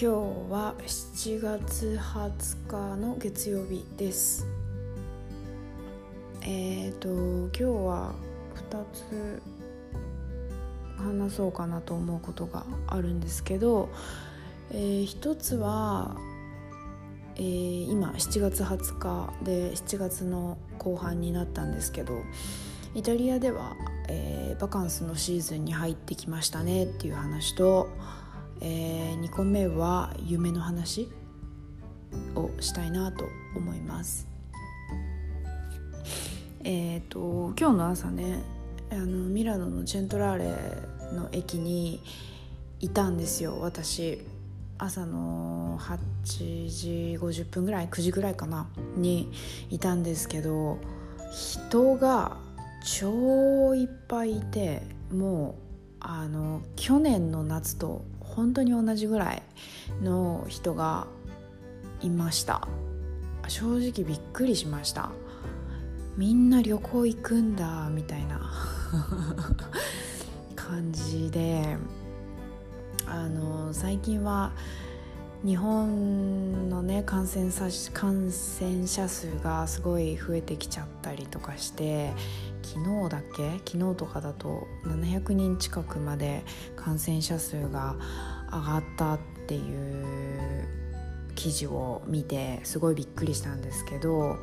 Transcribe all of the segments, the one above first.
今日は7月20日の月曜日です。えっ、ー、と今日は2つ話そうかなと思うことがあるんですけど、えー、一つは、えー、今7月20日で7月の後半になったんですけどイタリアでは、えー、バカンスのシーズンに入ってきましたねっていう話と、えー、2個目は夢の話をしたいなと思います。えっ、ー、と今日の朝ねあのミラノのチェントラーレの駅にいたんですよ私朝の8時50分ぐらい9時ぐらいかなにいたんですけど人が超いっぱいいてもうあの去年の夏と本当に同じぐらいの人がいました。正直びっくりしました。みんな旅行行くんだみたいな。感じであの最近は日本のね感染感染者数がすごい増えてきちゃったりとかして昨日だっけ？昨日とかだと700人近くまで感染者数が上がったっていう記事を見てすごいびっくりしたんですけど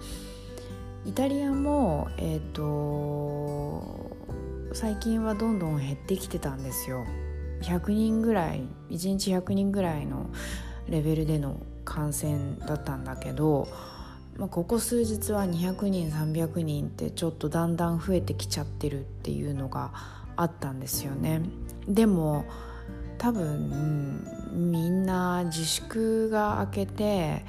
イタリアも、えーと、最近はどんどん減ってきてたんですよ。100人ぐらい1日100人ぐらいのレベルでの感染だったんだけど、まあ、ここ数日は200人300人ってちょっとだんだん増えてきちゃってるっていうのがあったんですよねでも多分みんな自粛が明けて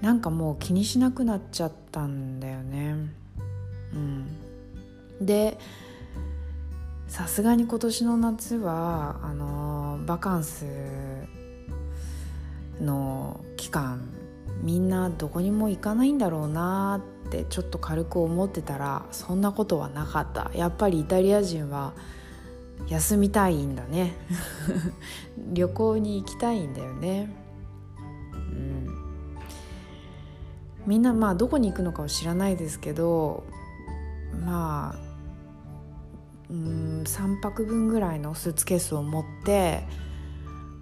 なんかもう気にしなくなっちゃったんだよね。うん、でさすがに今年の夏はあのバカンスの期間みんなどこにも行かないんだろうなってちょっと軽く思ってたらそんなことはなかった。やっぱりイタリア人は休みたいんだね。旅行に行きたいんだよね。うん。みんなまあどこに行くのかは知らないですけどまあうん3泊分ぐらいのスーツケースを持って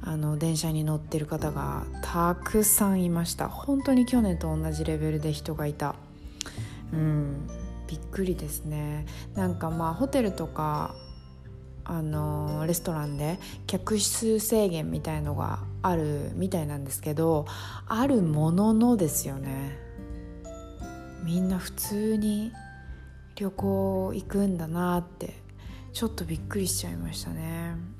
あの電車に乗ってる方がたくさんいました。本当に去年と同じレベルで人がいた。うんびっくりですね。なんかまあホテルとかあのレストランで客室制限みたいのがあるみたいなんですけどあるもののですよね。みんな普通に旅行行くんだなってちょっとびっくりしちゃいましたね。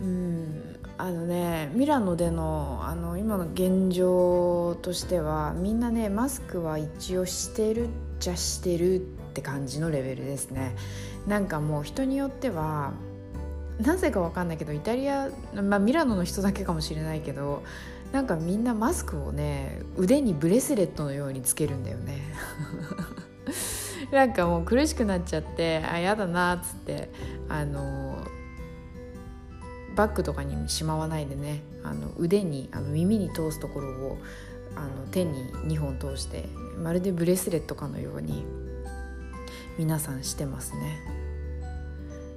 うん。あのねミラノでのあの今の現状としてはみんなねマスクは一応してるっちゃしてるって感じのレベルですね。なんかもう人によってはなぜか分かんないけどイタリア、まあ、ミラノの人だけかもしれないけどなんかみんなマスクをね腕にブレスレットのようにつけるんだよね。なんかもう苦しくなっちゃってあやだなっつってあのバッグとかにしまわないでねあの腕にあの耳に通すところをあの手に2本通してまるでブレスレットかのように皆さんしてますね。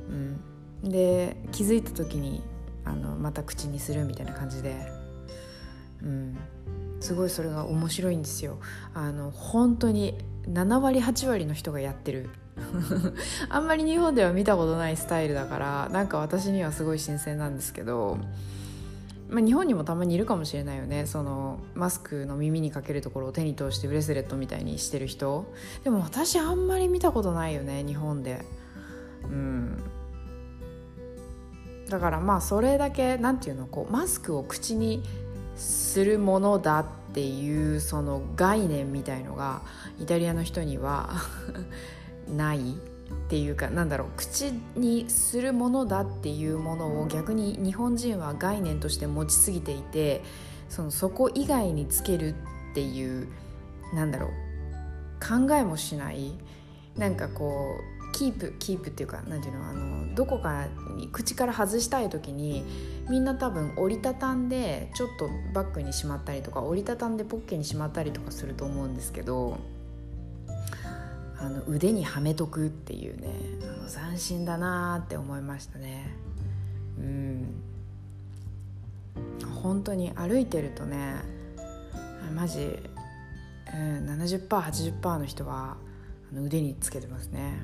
うん、で気づいた時にあのまた口にするみたいな感じで、うん、すごいそれが面白いんですよ。あの本当に7割8割の人がやってる あんまり日本では見たことないスタイルだからなんか私にはすごい新鮮なんですけど、まあ、日本にもたまにいるかもしれないよね。そのマスクの耳にかけるところを手に通してブレスレットみたいにしてる人。でも私あんまり見たことないよね日本で。うん。だからまあそれだけなんていうのこうマスクを口にするものだっていうその概念みたいのがイタリアの人には ないっていうかなんだろう口にするものだっていうものを逆に日本人は概念として持ちすぎていてそのそこ以外につけるっていうなんだろう考えもしない。なんかこうキープキープっていうか何ていうのあのどこかに口から外したい時にみんな多分折りたたんでちょっとバッグにしまったりとか折りたたんでポッケにしまったりとかすると思うんですけどあの腕にはめとくっていうねあの斬新だなって思いましたね。うん。本当に歩いてるとねマジ、うん、70%80% の人はあの腕につけてますね、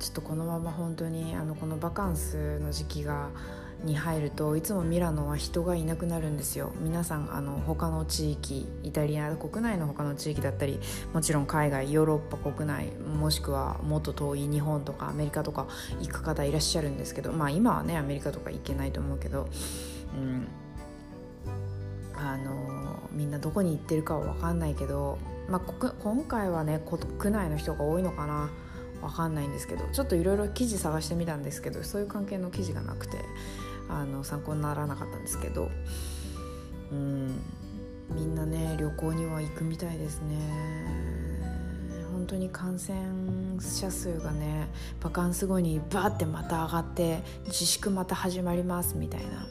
ちょっとこのまま本当にあのこのバカンスの時期がに入るといつもミラノは人がいなくなるんですよ。皆さんあの他の地域イタリア国内の他の地域だったりもちろん海外ヨーロッパ国内もしくはもっと遠い日本とかアメリカとか行く方いらっしゃるんですけどまあ今はねアメリカとか行けないと思うけど、うん、あのみんなどこに行ってるかは分かんないけど、まあ、今回はね国内の人が多いのかな。分かんないんですけどちょっといろいろ記事探してみたんですけどそういう関係の記事がなくて。あの参考にならなかったんですけどうんみんなね旅行には行くみたいですね。本当に感染者数がねバカンス後にバーってまた上がって自粛また始まりますみたいな。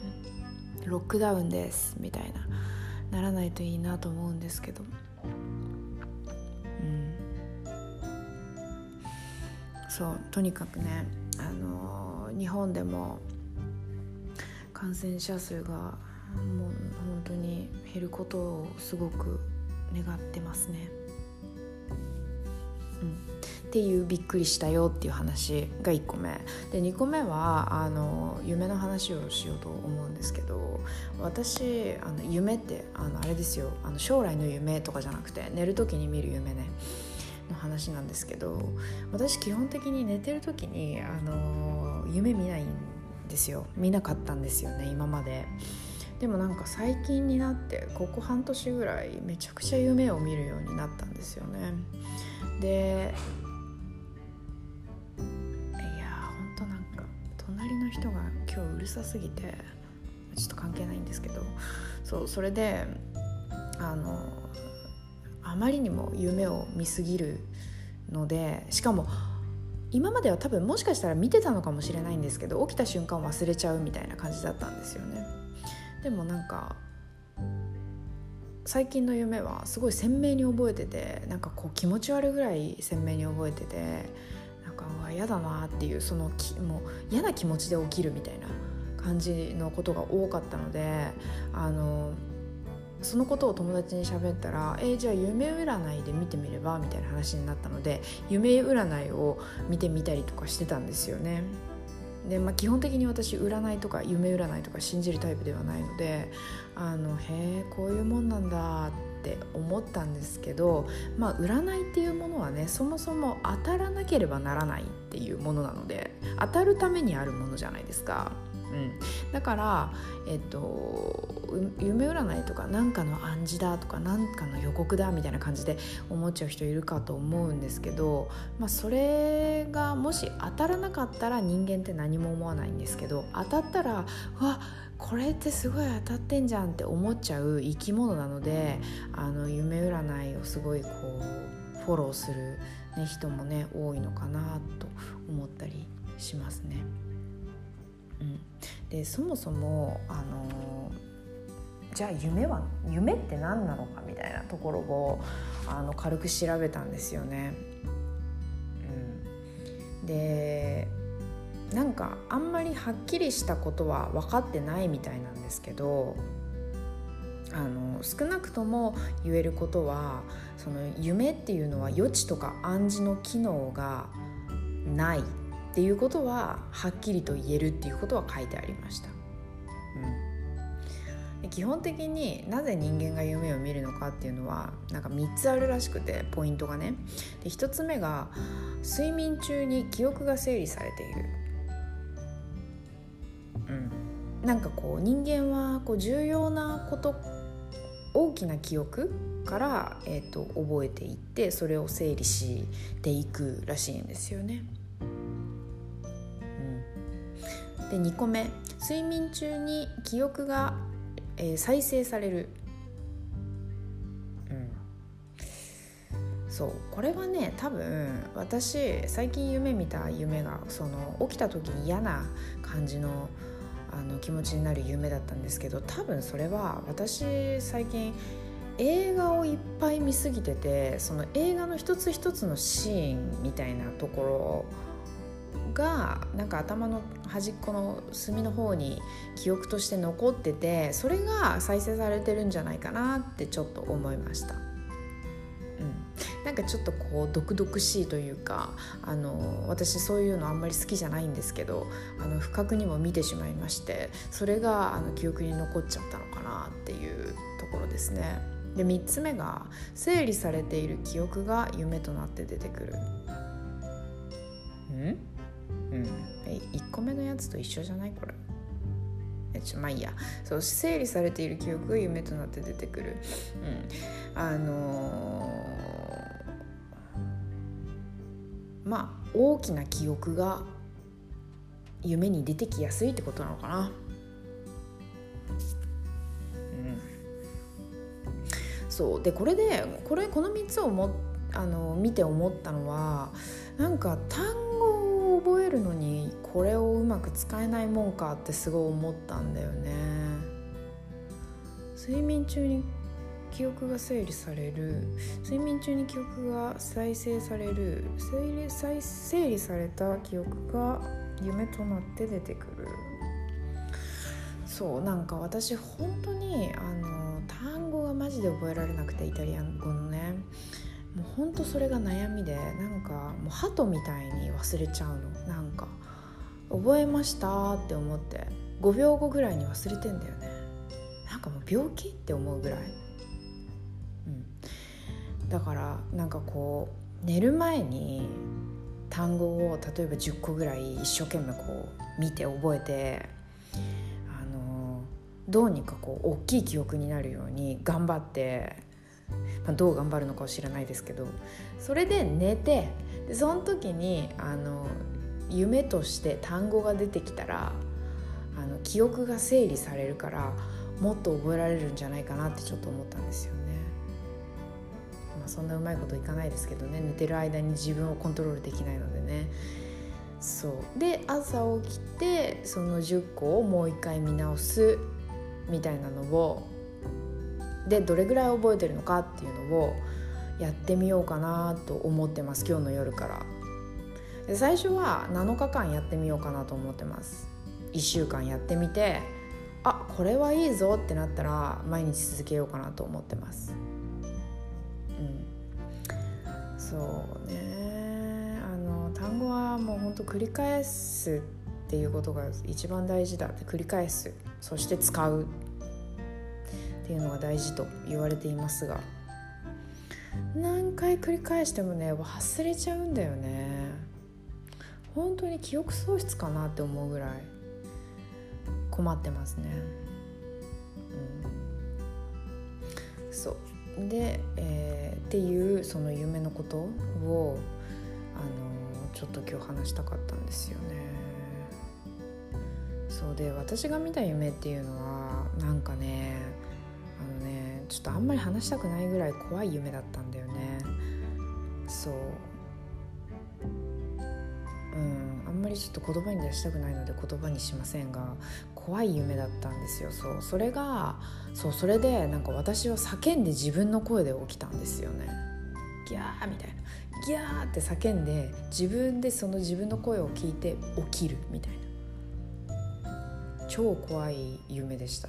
ロックダウンですみたいな。ならないといいなと思うんですけど。うん。そうとにかくねあの日本でも感染者数がもう本当に減ることをすごく願ってますね。うん、っていうびっくりしたよっていう話が1個目。で2個目はあの夢の話をしようと思うんですけど私あの夢ってあのあれですよ。あの将来の夢とかじゃなくて寝る時に見る夢ね。の話なんですけど私基本的に寝てる時にあの夢見ないんですよ。見なかったんですよね今まで。でもなんか最近になってここ半年ぐらいめちゃくちゃ夢を見るようになったんですよね。でいやほんとなんか隣の人が今日うるさすぎてちょっと関係ないんですけどそうそれであのあまりにも夢を見すぎるのでしかも今までは多分もしかしたら見てたのかもしれないんですけど起きた瞬間忘れちゃうみたいな感じだったんですよね。でもなんか最近の夢はすごい鮮明に覚えててなんかこう気持ち悪いぐらい鮮明に覚えててなんか嫌だなっていうそのきもう嫌な気持ちで起きるみたいな感じのことが多かったのであのそのことを友達に喋ったら「えー、じゃあ夢占いで見てみれば?」みたいな話になったので夢占いを見てみたりとかしてたんですよね。でまあ、基本的に私占いとか夢占いとか信じるタイプではないのであのへえこういうもんなんだって思ったんですけど、まあ、占いっていうものはねそもそも当たらなければならないっていうものなので当たるためにあるものじゃないですか。うん、だから、えっと、夢占いとか何かの暗示だとか何かの予告だみたいな感じで思っちゃう人いるかと思うんですけど、まあ、それがもし当たらなかったら人間って何も思わないんですけど当たったらうわこれってすごい当たってんじゃんって思っちゃう生き物なのであの夢占いをすごいこうフォローする、ね、人もね多いのかなと思ったりしますね。うん、でそもそもあのじゃあ夢は夢って何なのかみたいなところをあの軽く調べたんですよね。うん、でなんかあんまりはっきりしたことは分かってないみたいなんですけどあの少なくとも言えることはその夢っていうのは予知とか暗示の機能がない。っていうことははっきりと言えるっていうことは書いてありました。うん、基本的になぜ人間が夢を見るのかっていうのはなんか3つあるらしくてポイントがねで1つ目が睡眠中に記憶が整理されている、うん、なんかこう人間はこう重要なこと大きな記憶から、えーと覚えていってそれを整理していくらしいんですよね。で2個目睡眠中に記憶が、えー、再生される、うん、そうこれはね多分私最近夢見た夢がその起きた時に嫌な感じのあの気持ちになる夢だったんですけど多分それは私最近映画をいっぱい見すぎててその映画の一つ一つのシーンみたいなところをがなんか頭の端っこの隅の方に記憶として残っててそれが再生されてるんじゃないかなってちょっと思いました。なんかちょっとこう毒々しいというかあの私そういうのあんまり好きじゃないんですけどあの不覚にも見てしまいましてそれがあの記憶に残っちゃったのかなっていうところですね。で3つ目が整理されている記憶が夢となって出てくる。ん？うん、1個目のやつと一緒じゃない？これ。えちょまあいいや。そう整理されている記憶が夢となって出てくる、うん、あのー、まあ大きな記憶が夢に出てきやすいってことなのかな。そう。でこれでこれこの3つをもあの見て思ったのはなんか単語えるのにこれをうまく使えないもんかってすごい思ったんだよね。睡眠中に記憶が整理される。睡眠中に記憶が再生される。整理再整理された記憶が夢となって出てくる。そうなんか私本当にあの単語がマジで覚えられなくてイタリア語のね。もうほんとそれが悩みでなんかもう鳩みたいに忘れちゃうの。なんか覚えましたって思って5秒後ぐらいに忘れてんだよね。なんかもう病気って思うぐらい、うん、だからなんかこう寝る前に単語を例えば10個ぐらい一生懸命こう見て覚えてあのどうにかこう大きい記憶になるように頑張ってまあ、どう頑張るのかは知らないですけどそれで寝てでその時にあの夢として単語が出てきたらあの記憶が整理されるからもっと覚えられるんじゃないかなってちょっと思ったんですよね。まあ、そんなうまいこといかないですけどね寝てる間に自分をコントロールできないのでね。そうで朝起きてその10個をもう一回見直すみたいなのをでどれぐらい覚えてるのかっていうのをやってみようかなと思ってます今日の夜から。で最初は7日間やってみようかなと思ってます。1週間やってみてあこれはいいぞってなったら毎日続けようかなと思ってます。うん。そうね。あの単語はもうほんと繰り返すっていうことが一番大事だって繰り返す。そして使う。っていうのが大事と言われていますが何回繰り返してもね忘れちゃうんだよね。本当に記憶喪失かなって思うぐらい困ってますね、うん、そう。で、えー、っていうその夢のことをあのちょっと今日話したかったんですよね。そう。で私が見た夢っていうのはなんかねちょっとあんまり話したくないぐらい怖い夢だったんだよね。そう。うん。あんまりちょっと言葉に出したくないので言葉にしませんが怖い夢だったんですよ。そう。それがそうそれでなんか私は叫んで自分の声で起きたんですよね。ギャーみたいな。ギャーって叫んで自分でその自分の声を聞いて起きるみたいな。超怖い夢でした。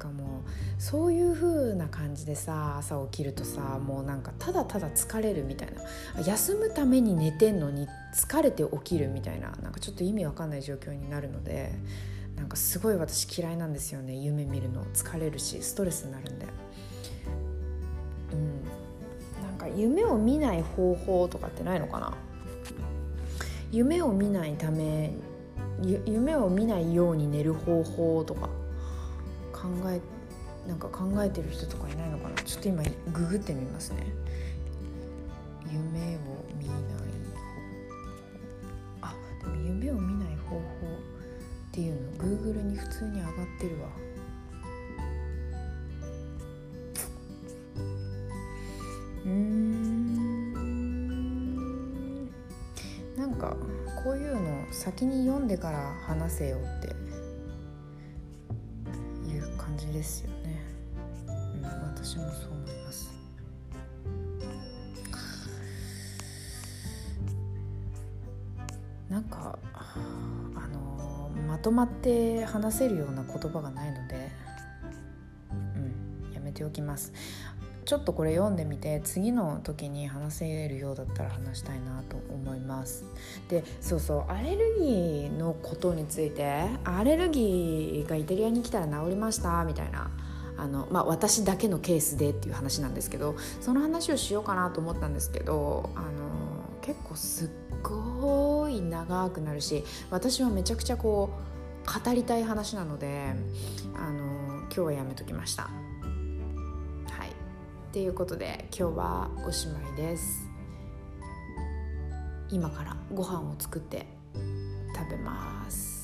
かも。うそういう風な感じでさ朝起きるとさもうなんかただただ疲れるみたいな。休むために寝てんのに疲れて起きるみたいな。なんかちょっと意味わかんない状況になるのでなんかすごい私嫌いなんですよね。夢見るの。疲れるしストレスになるんで。うん。なんか夢を見ない方法とかってないのかな？夢を見ないため夢を見ないように寝る方法とか。考えなんか考えてる人とかいないのかな？ちょっと今ググってみますね。夢を見ないあでも夢を見ない方法っていうの Google に普通に上がってるわ。うん。なんかこういうの先に読んでから話せよって私もそう思います。なんかあのまとまって話せるような言葉がないのでうんやめておきます。ちょっとこれ読んでみて次の時に話せるようだったら話したいなと思います。でそうそうアレルギーのことについてアレルギーがイタリアに来たら治りましたみたいな。あの、まあ、私だけのケースでっていう話なんですけどその話をしようかなと思ったんですけどあの結構すっごい長くなるし私はめちゃくちゃこう語りたい話なのであの今日はやめときました。はい。っていうことで今日はおしまいです。今からご飯を作って食べます。